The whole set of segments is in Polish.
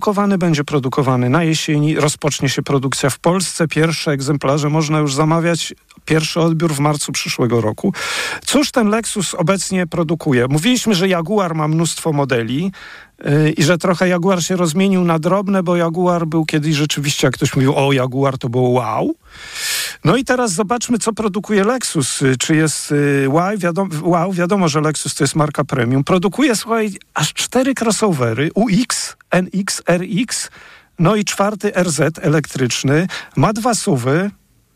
Kowany będzie produkowany na jesieni, rozpocznie się produkcja w Polsce. Pierwsze egzemplarze można już zamawiać. Pierwszy odbiór w marcu przyszłego roku. Cóż ten Lexus obecnie produkuje? Mówiliśmy, że Jaguar ma mnóstwo modeli. Yy, I że trochę Jaguar się rozmienił na drobne, bo Jaguar był kiedyś rzeczywiście, jak ktoś mówił, o Jaguar to było wow. No i teraz zobaczmy, co produkuje Lexus. Yy, czy jest yy, wow, wiadomo, że Lexus to jest marka premium. Produkuje, słuchaj, aż cztery crossovery UX, NX, RX, no i czwarty RZ elektryczny. Ma dwa suwy,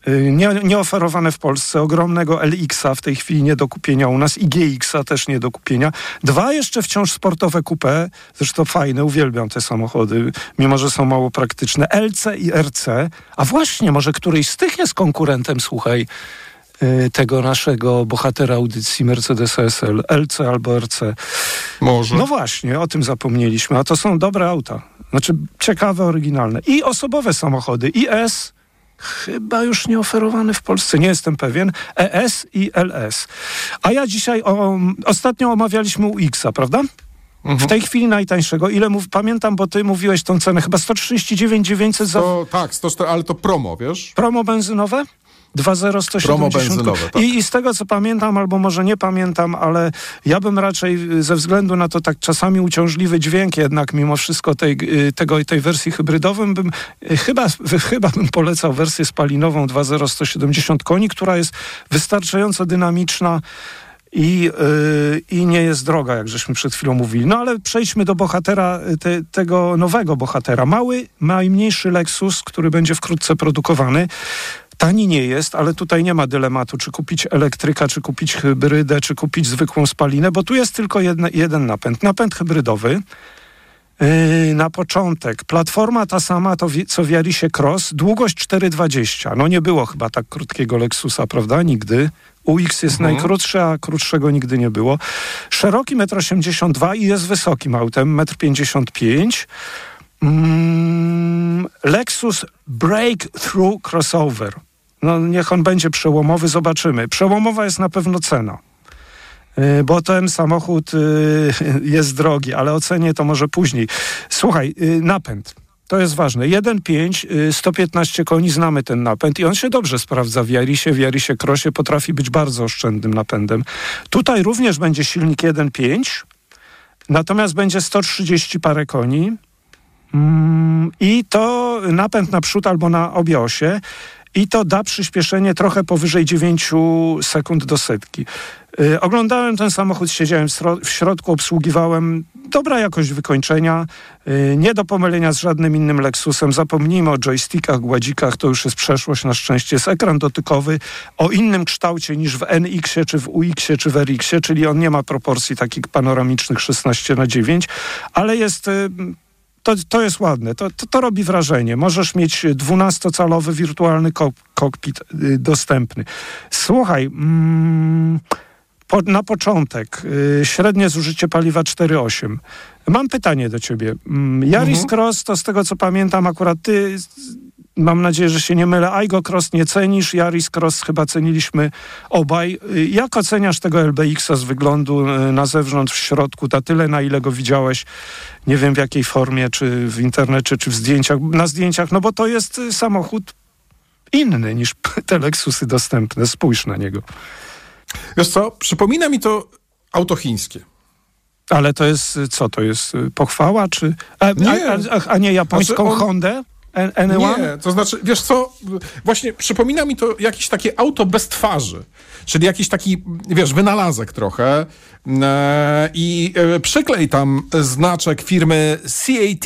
Y, nie, nie oferowane w Polsce, ogromnego LX-a w tej chwili nie do kupienia u nas i GX-a też nie do kupienia. Dwa jeszcze wciąż sportowe coupé, zresztą fajne, uwielbiam te samochody, mimo że są mało praktyczne. LC i RC, a właśnie, może któryś z tych jest konkurentem, słuchaj, tego naszego bohatera audycji Mercedes SL, LC albo RC. Może. No właśnie, o tym zapomnieliśmy, a to są dobre auta. Znaczy ciekawe, oryginalne. I osobowe samochody, IS, chyba już nie oferowany w Polsce, nie jestem pewien, ES i LS. A ja dzisiaj, o, ostatnio omawialiśmy UX-a, prawda? Mhm. W tej chwili najtańszego. Ile mów, pamiętam, bo ty mówiłeś tą cenę, chyba 139 900 za... tak, 104, ale to promo, wiesz? Promo benzynowe? 20170. Tak. I, I z tego co pamiętam, albo może nie pamiętam, ale ja bym raczej ze względu na to tak czasami uciążliwy dźwięk jednak mimo wszystko tej, y, tego, tej wersji hybrydowym bym y, chyba, chyba bym polecał wersję spalinową 20170 koni, która jest wystarczająco dynamiczna i, yy, i nie jest droga, jak żeśmy przed chwilą mówili. No ale przejdźmy do bohatera, te, tego nowego bohatera. Mały, najmniejszy Lexus, który będzie wkrótce produkowany. Tani nie jest, ale tutaj nie ma dylematu, czy kupić elektryka, czy kupić hybrydę, czy kupić zwykłą spalinę, bo tu jest tylko jedne, jeden napęd. Napęd hybrydowy. Yy, na początek. Platforma ta sama, to co w Jarisie Cross, długość 4,20. No nie było chyba tak krótkiego Lexusa, prawda? Nigdy. UX jest mhm. najkrótszy, a krótszego nigdy nie było. Szeroki 1,82 m i jest wysokim autem, 1,55 m. Mm, Lexus Breakthrough Crossover. No niech on będzie przełomowy, zobaczymy. Przełomowa jest na pewno cena. Y, bo ten samochód y, jest drogi, ale ocenię to może później. Słuchaj, y, napęd. To jest ważne. 1.5, 115 koni, znamy ten napęd i on się dobrze sprawdza w Jarisie, w Jarisie Krosie, potrafi być bardzo oszczędnym napędem. Tutaj również będzie silnik 1.5, natomiast będzie 130 parę koni i to napęd na przód albo na obie osie i to da przyspieszenie trochę powyżej 9 sekund do setki. Yy, oglądałem ten samochód, siedziałem w, środku, obsługiwałem. Dobra jakość wykończenia, yy, nie do pomylenia z żadnym innym Lexusem. Zapomnijmy o joystickach, gładzikach, to już jest przeszłość na szczęście. Jest ekran dotykowy o innym kształcie niż w NX-ie, czy w UX-ie, czy w RX-ie, czyli on nie ma proporcji takich panoramicznych 16 na 9, ale jest... To, to jest ładne, to, to, to robi wrażenie. Możesz mieć 12-calowy wirtualny kokpit y, dostępny. Słuchaj, mm, po, na początek y, średnie zużycie paliwa 4,8. Mam pytanie do ciebie. Mm, Yaris mhm. Cross, to z tego co pamiętam, akurat ty mam nadzieję, że się nie mylę, Aigo Cross nie cenisz, Yaris Cross chyba ceniliśmy obaj. Jak oceniasz tego LBX-a z wyglądu e, na zewnątrz, w środku, na tyle, na ile go widziałeś, nie wiem w jakiej formie, czy w internecie, czy w zdjęciach, na zdjęciach, no bo to jest e, samochód inny niż te Lexusy dostępne. Spójrz na niego. Wiesz co, przypomina mi to auto chińskie. Ale to jest, co to jest, pochwała, czy... A nie, a, a, a nie japońską znaczy on... Hondę? Anyone? Nie, to znaczy, wiesz co, właśnie przypomina mi to jakieś takie auto bez twarzy, czyli jakiś taki, wiesz, wynalazek trochę e, i e, przyklej tam znaczek firmy CAT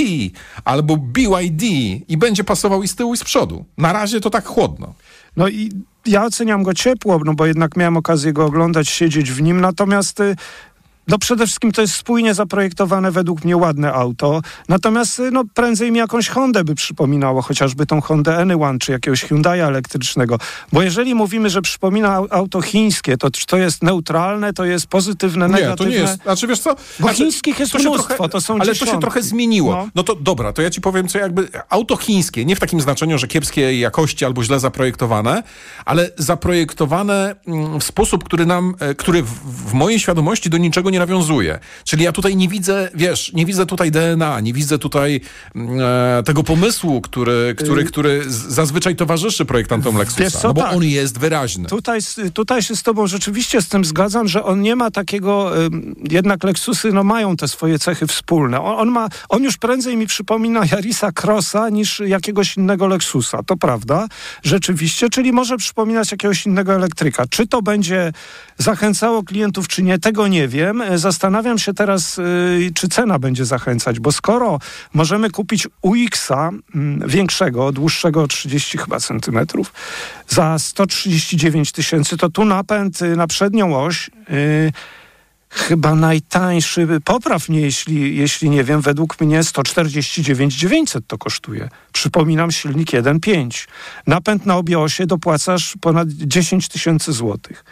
albo BYD i będzie pasował i z tyłu i z przodu. Na razie to tak chłodno. No i ja oceniam go ciepło, no bo jednak miałem okazję go oglądać, siedzieć w nim, natomiast y, no przede wszystkim to jest spójnie zaprojektowane, według mnie ładne auto. Natomiast y, no, prędzej mi jakąś Hondę by przypominało, chociażby tą Hondę Anyone, czy jakiegoś Hyundai elektrycznego. Bo jeżeli mówimy, że przypomina auto chińskie, to czy to jest neutralne, to jest pozytywne, nie, negatywne? Nie, to nie jest. Znaczy wiesz co? Bo znaczy, chińskich jest to mnóstwo, trochę, to są Ale dziesiątki. to się trochę zmieniło. No. no to dobra, to ja ci powiem, co jakby auto chińskie, nie w takim znaczeniu, że kiepskiej jakości albo źle zaprojektowane, ale zaprojektowane mm, w sposób, który nam, e, który w, w mojej świadomości do niczego nie nie nawiązuje. Czyli ja tutaj nie widzę, wiesz, nie widzę tutaj DNA, nie widzę tutaj mm, e, tego pomysłu, który, który, który zazwyczaj towarzyszy projektantom Lexusa, co, no bo tak. on jest wyraźny. Tutaj, tutaj się z tobą rzeczywiście z tym zgadzam, że on nie ma takiego, jednak Lexusy no, mają te swoje cechy wspólne. On, on, ma, on już prędzej mi przypomina Jarisa Crossa niż jakiegoś innego Lexusa, to prawda, rzeczywiście, czyli może przypominać jakiegoś innego elektryka. Czy to będzie zachęcało klientów, czy nie, tego nie wiem. Zastanawiam się teraz, yy, czy cena będzie zachęcać, bo skoro możemy kupić UX-a yy, większego, dłuższego 30 chyba centymetrów, za 139 tysięcy, to tu napęd y, na przednią oś yy, chyba najtańszy, popraw mnie, jeśli, jeśli nie wiem, według mnie 149 900 to kosztuje. Przypominam, silnik 1.5. Napęd na obie osie dopłacasz ponad 10 tysięcy złotych.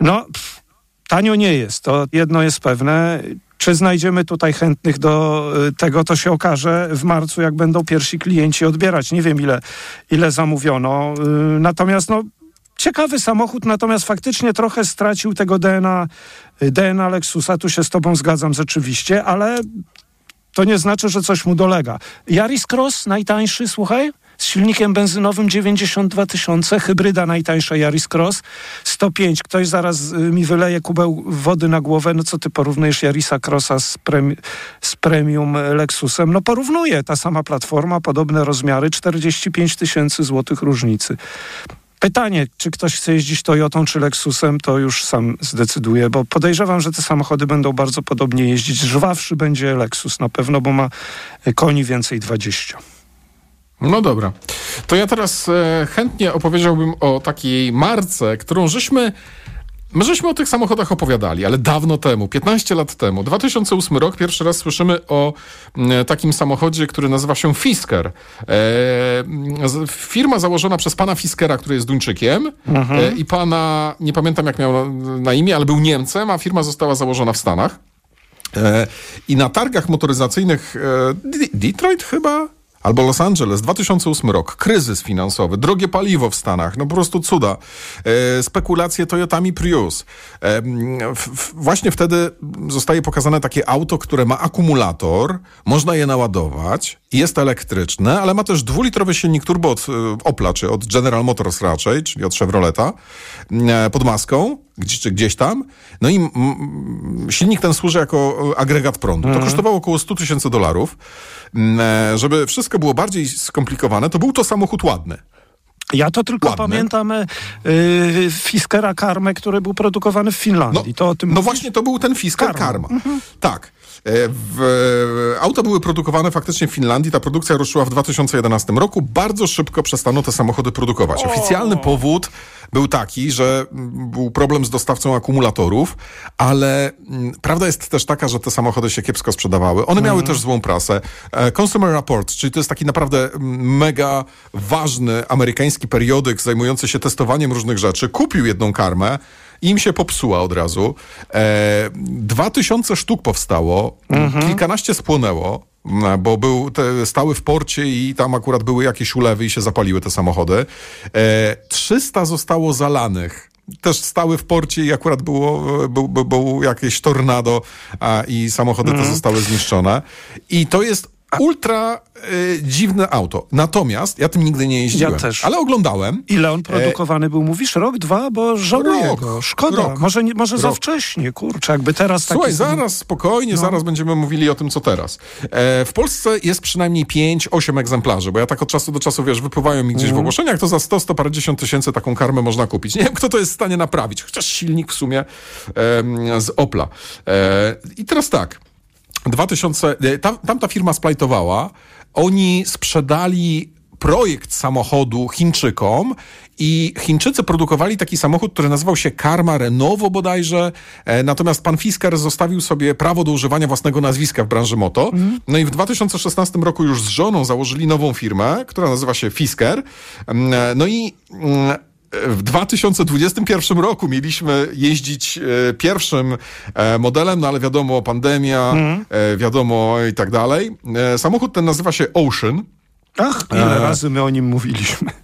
No, pff, tanio nie jest, to jedno jest pewne. Czy znajdziemy tutaj chętnych do y, tego, to się okaże w marcu, jak będą pierwsi klienci odbierać. Nie wiem, ile, ile zamówiono. Y, natomiast no, ciekawy samochód, natomiast faktycznie trochę stracił tego DNA, DNA Lexusa. Tu się z tobą zgadzam rzeczywiście, ale to nie znaczy, że coś mu dolega. Yaris Cross najtańszy, słuchaj, z silnikiem benzynowym 92 tysiące, hybryda najtańsza Yaris Cross 105. Ktoś zaraz mi wyleje kubeł wody na głowę. No co ty porównujesz Yarisa Crossa z, premi z premium Lexusem? No porównuję. Ta sama platforma, podobne rozmiary, 45 tysięcy złotych różnicy. Pytanie, czy ktoś chce jeździć Toyotą czy Lexusem, to już sam zdecyduje, bo podejrzewam, że te samochody będą bardzo podobnie jeździć. Żwawszy będzie Lexus na pewno, bo ma koni więcej 20. No dobra. To ja teraz e, chętnie opowiedziałbym o takiej marce, którą żeśmy My żeśmy o tych samochodach opowiadali, ale dawno temu, 15 lat temu, 2008 rok, pierwszy raz słyszymy o m, takim samochodzie, który nazywa się Fisker. E, firma założona przez pana Fiskera, który jest Duńczykiem mhm. e, i pana, nie pamiętam jak miał na, na, imię, ale był Niemcem, a firma została założona w Stanach. E, I na targach motoryzacyjnych e, Detroit chyba, Albo Los Angeles, 2008 rok, kryzys finansowy, drogie paliwo w Stanach, no po prostu cuda. E, spekulacje Toyotami Prius. E, w, w, właśnie wtedy zostaje pokazane takie auto, które ma akumulator, można je naładować, jest elektryczne, ale ma też dwulitrowy silnik turbo od e, Opla, czy od General Motors raczej, czyli od Chevroleta, e, pod maską, gdzieś, czy gdzieś tam. No i silnik ten służy jako e, agregat prądu. To kosztowało około 100 tysięcy dolarów. Żeby wszystko było bardziej skomplikowane, to był to samochód ładny. Ja to tylko pamiętam yy, Fiskera Karmę, który był produkowany w Finlandii. No, to o tym no właśnie to był ten Fisker Karma. Karma. Mhm. Tak. W, auta były produkowane faktycznie w Finlandii. Ta produkcja ruszyła w 2011 roku. Bardzo szybko przestano te samochody produkować. Oficjalny powód był taki, że był problem z dostawcą akumulatorów, ale prawda jest też taka, że te samochody się kiepsko sprzedawały. One miały mm. też złą prasę. E, Consumer Report, czyli to jest taki naprawdę mega ważny amerykański periodyk zajmujący się testowaniem różnych rzeczy, kupił jedną karmę im się popsuła od razu. E, dwa tysiące sztuk powstało, mhm. kilkanaście spłonęło bo był te, stały w porcie i tam akurat były jakieś ulewy i się zapaliły te samochody. E, 300 zostało zalanych też stały w porcie i akurat było, był, był, był jakieś tornado a, i samochody mm. te mhm. zostały zniszczone. I to jest ultra y, dziwne auto. Natomiast ja tym nigdy nie jeździłem. Ja też. Ale oglądałem. Ile on produkowany e... był? Mówisz rok, dwa? Bo żałuję rok, go. Szkoda. Rok, może może za wcześnie, kurczę. Jakby teraz Słuchaj, zaraz, spokojnie, no. zaraz będziemy mówili o tym, co teraz. E, w Polsce jest przynajmniej 5-8 egzemplarzy, bo ja tak od czasu do czasu, wiesz, wypływają mi gdzieś mm. w mhm. ogłoszeniach, to za 100, 150 tysięcy taką karmę można kupić. Nie wiem, kto to jest w stanie naprawić. Chociaż silnik w sumie e, z Opla. E, I teraz tak. 2000, e, tam, tamta firma splajtowała, oni sprzedali projekt samochodu Chińczykom i Chińczycy produkowali taki samochód, który nazywał się Karma Renovo bodajże, e, natomiast pan Fisker zostawił sobie prawo do używania własnego nazwiska w branży moto. Mm. No i w 2016 roku już z żoną założyli nową firmę, która nazywa się Fisker. Mm, e, no i mm, w 2021 roku mieliśmy jeździć e, pierwszym e, modelem, no ale wiadomo, pandemia, mm. wiadomo i tak dalej. Samochód ten nazywa się Ocean. Ach, ile e... razy my o nim mówiliśmy.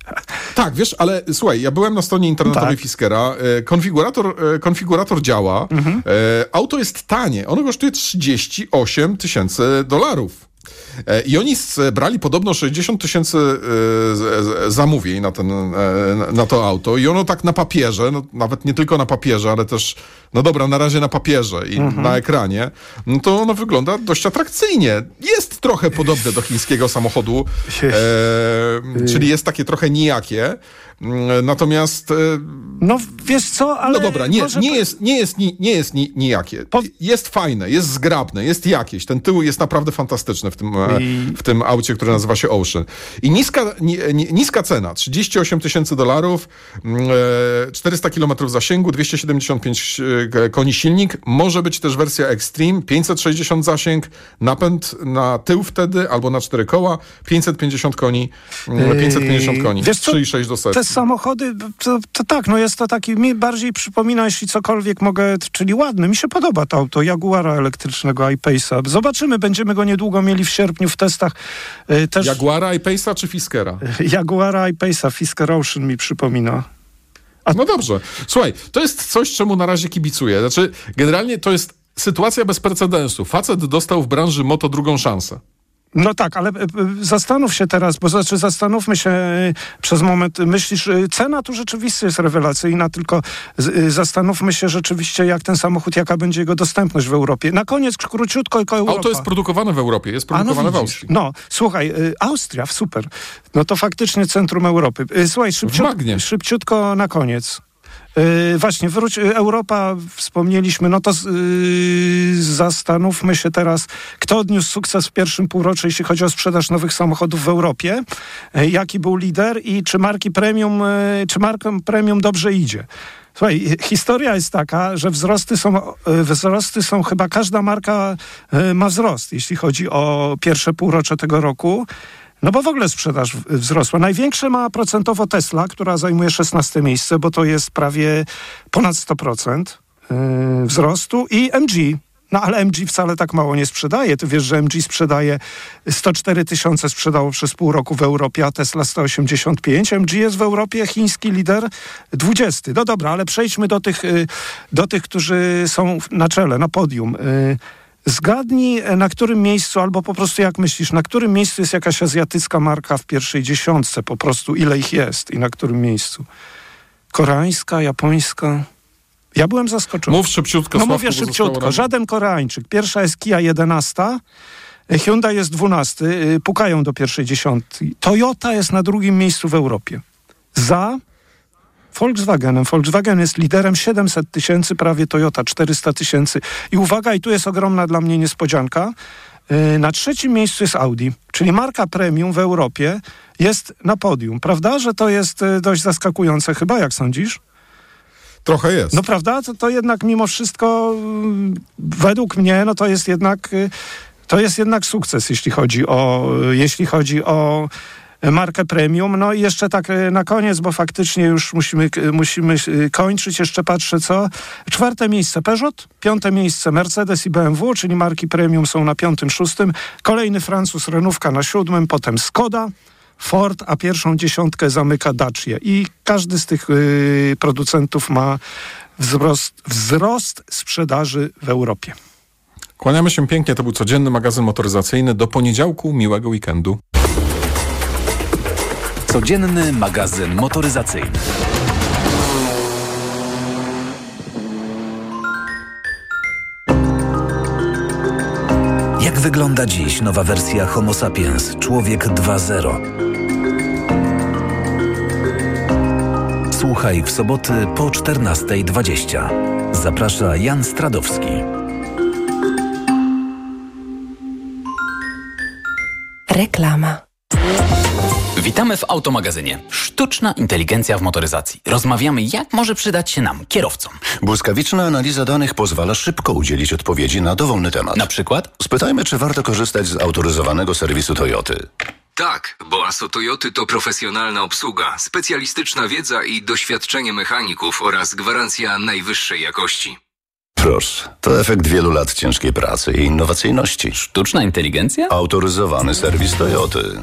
Tak, wiesz, ale słuchaj, ja byłem na stronie internetowej Tak. Fiskera. Konfigurator, konfigurator działa. Mhm. Auto jest tanie. Ono kosztuje 38 tysięcy dolarów. E, I oni brali podobno 60 tysięcy e, zamówień na, ten, e, na to auto. I ono tak na papierze, no, nawet nie tylko na papierze, ale też, no dobra, na razie na papierze i Mhm. na ekranie, no to ono wygląda dość atrakcyjnie. Jest trochę podobne do chińskiego samochodu, e, czyli jest takie trochę nijakie. Mm, Natomiast e, No wiesz co, ale... no dobra, nie, może nie jest, nie jest, ni, nie jest ni, nijakie. Po- Jest fajne, jest zgrabne, jest jakieś. Ten tył jest naprawdę fantastyczny w tym, e, I- w tym aucie, które nazywa się Ocean. I niska, ni, ni, niska cena, 38 tysięcy dolarów, mm, e, 400 kilometrów zasięgu, 275 e, koni silnik. Może być też wersja Extreme, 560 zasięg, napęd na tył wtedy albo na cztery koła, 550 koni, mm, 550 koni, Wiesz co, 3,6 do setki. Te samochody, to, to tak, no jest to taki, mi bardziej przypomina, jeśli cokolwiek mogę, czyli ładny. Mi się podoba to auto, Jaguara elektrycznego iPace'a. Zobaczymy, będziemy go niedługo mieli w sierpniu w testach. Y, Też Jaguara, i-Pace'a czy Fiskera? Jaguara iPace'a, Fisker Ocean mi przypomina. No dobrze. Słuchaj, to jest coś, czemu na razie kibicuję. Znaczy, generalnie to jest sytuacja bez precedensu. Facet dostał w branży moto drugą szansę. No tak, ale e, e, zastanów się teraz, bo znaczy zastanówmy się e, przez moment. Myślisz, cena tu rzeczywiście jest rewelacyjna, tylko zastanówmy się rzeczywiście, jak ten samochód, jaka będzie jego dostępność w Europie. Na koniec, króciutko, tylko Europa. Auto jest produkowane w Europie, jest A, no produkowane w. Austrii. No, słuchaj, Austria, super. No to faktycznie centrum Europy. Słuchaj, szybciut, Magnie. szybciutko na koniec. Y, właśnie, wróć, y, Europa, wspomnieliśmy, no to z- y, zastanówmy się teraz, kto odniósł sukces w pierwszym półroczu, jeśli chodzi o sprzedaż nowych samochodów w Europie, y, jaki był lider i czy marki premium, czy markom premium dobrze idzie. Słuchaj, historia jest taka, że wzrosty są, wzrosty są chyba każda marka ma wzrost, jeśli chodzi o pierwsze półrocze tego roku. No bo w ogóle sprzedaż wzrosła. Największe ma procentowo Tesla, która zajmuje 16 miejsce, bo to jest prawie ponad 100% yy, wzrostu i MG. No ale MG wcale tak mało nie sprzedaje. Ty wiesz, że MG sprzedaje 104 tysiące sprzedało przez pół roku w Europie, a Tesla 185. MG jest w Europie chiński lider 20. No dobra, ale przejdźmy do tych, y, do tych którzy są na czele, na podium. Zgadnij, e, na którym miejscu, albo po prostu jak myślisz, na którym miejscu jest jakaś azjatycka marka w pierwszej dziesiątce, po prostu ile ich jest i na którym miejscu? Koreańska, japońska? Ja byłem zaskoczony. Mów szybciutko, No Sławku, mówię szybciutko. Żaden Koreańczyk. Pierwsza jest Kia 11, e, Hyundai jest 12, y, pukają do pierwszej dziesiątki. Toyota jest na drugim miejscu w Europie. Za Volkswagenem. Volkswagen jest liderem 700 tysięcy, prawie Toyota 400 tysięcy. I uwaga, i tu jest ogromna dla mnie niespodzianka. y, Na trzecim miejscu jest Audi, czyli marka premium w Europie jest na podium. Prawda, że to jest y, dość zaskakujące chyba, jak sądzisz? Trochę jest. No prawda, to, to jednak mimo wszystko mm, według mnie, no to jest jednak y, to jest jednak sukces, jeśli chodzi o y, jeśli chodzi o y, markę premium. No i jeszcze tak y, na koniec, bo faktycznie już musimy, musimy y, kończyć. Jeszcze patrzę co. Czwarte miejsce Peugeot, piąte miejsce Mercedes i BMW, czyli marki premium są na piątym, szóstym. Kolejny Francuz Renówka na siódmym, potem Skoda. Ford, a pierwszą dziesiątkę zamyka Dacia. I każdy z tych y, producentów ma wzrost, wzrost sprzedaży w Europie. Kłaniamy się pięknie, to był codzienny magazyn motoryzacyjny. Do poniedziałku, miłego weekendu. Codzienny magazyn motoryzacyjny. Jak wygląda dziś nowa wersja Homo sapiens Człowiek 2.0? Słuchaj w soboty po 14.20. Zaprasza Jan Stradowski. Reklama. Witamy w Automagazynie. Sztuczna inteligencja w motoryzacji. Rozmawiamy, jak może przydać się nam, kierowcom. Błyskawiczna analiza danych pozwala szybko udzielić odpowiedzi na dowolny temat. Na przykład? Spytajmy, czy warto korzystać z autoryzowanego serwisu Toyoty. Tak, bo ASO Toyoty to profesjonalna obsługa, specjalistyczna wiedza i doświadczenie mechaników oraz gwarancja najwyższej jakości. Proszę, to efekt wielu lat ciężkiej pracy i innowacyjności. Sztuczna inteligencja? Autoryzowany serwis Toyoty.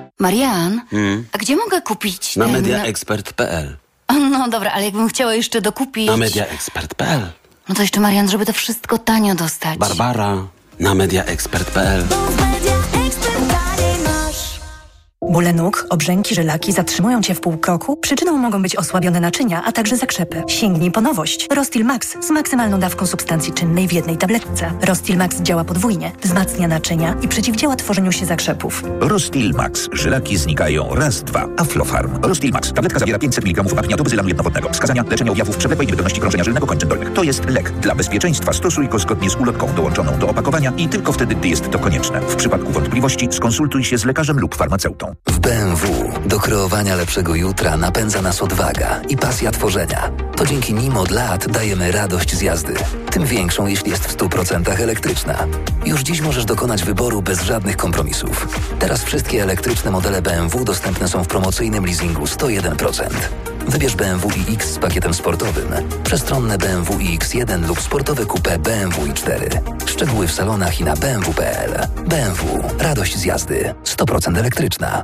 Marian, a gdzie mogę kupić Na ten... mediaexpert.pl No dobra, ale jakbym chciała jeszcze dokupić... Na mediaexpert.pl No to jeszcze Marian, żeby to wszystko tanio dostać. Barbara na mediaexpert.pl Bóle nóg, obrzęki, żylaki zatrzymują Cię w pół kroku? Przyczyną mogą być osłabione naczynia, a także zakrzepy. Sięgnij po nowość. Rostil Max z maksymalną dawką substancji czynnej w jednej tabletce. Rostil Max działa podwójnie, wzmacnia naczynia i przeciwdziała tworzeniu się zakrzepów. Rostil Max. Żylaki znikają. Raz, dwa. Aflofarm. Rostil Max. Tabletka zawiera 500 mg apniatu bezylanu jednowodnego. Wskazania leczenia objawów przewlekłej niewydolności krążenia żylnego kończyn dolnych. To jest lek. Dla bezpieczeństwa stosuj go zgodnie z ulotką dołączoną do opakowania i tylko wtedy, gdy jest to konieczne. W przypadku wątpliwości skonsultuj się z lekarzem lub farmaceutą. W BMW do kreowania lepszego jutra napędza nas odwaga i pasja tworzenia. To dzięki nim od lat dajemy radość z jazdy. Tym większą, jeśli jest w 100% elektryczna. Już dziś możesz dokonać wyboru bez żadnych kompromisów. Teraz wszystkie elektryczne modele BMW dostępne są w promocyjnym leasingu 101%. Wybierz BMW iX z pakietem sportowym, przestronne BMW iX1 lub sportowe coupé BMW i4. Szczegóły w salonach i na bmw.pl. BMW. Radość z jazdy. 100% elektryczna.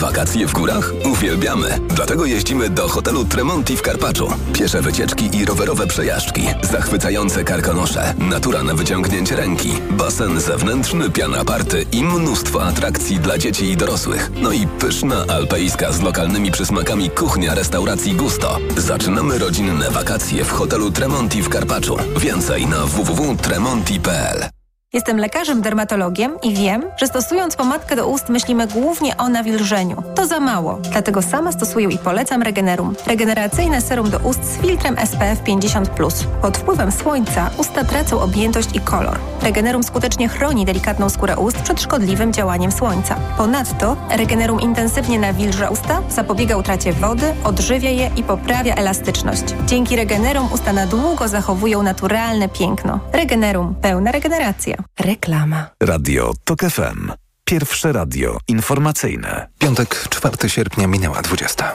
Wakacje w górach? Uwielbiamy. Dlatego jeździmy do hotelu Tremonti w Karpaczu. Piesze wycieczki i rowerowe przejażdżki. Zachwycające karkonosze. Natura na wyciągnięcie ręki. Basen zewnętrzny, piana party i mnóstwo atrakcji dla dzieci i dorosłych. No i pyszna alpejska z lokalnymi przysmakami kuchnia restauracji Gusto. Zaczynamy rodzinne wakacje w hotelu Tremonti w Karpaczu. Więcej na www.tremonti.pl Jestem lekarzem dermatologiem i wiem, że stosując pomadkę do ust myślimy głównie o nawilżeniu. To za mało, dlatego sama stosuję i polecam Regenerum. Regeneracyjne serum do ust z filtrem SPF 50+. Pod wpływem słońca usta tracą objętość i kolor. Regenerum skutecznie chroni delikatną skórę ust przed szkodliwym działaniem słońca. Ponadto Regenerum intensywnie nawilża usta, zapobiega utracie wody, odżywia je i poprawia elastyczność. Dzięki Regenerum usta na długo zachowują naturalne piękno. Regenerum. Pełna regeneracja. Reklama. Radio TOK FM. Pierwsze radio informacyjne. Piątek, 4 sierpnia minęła 20.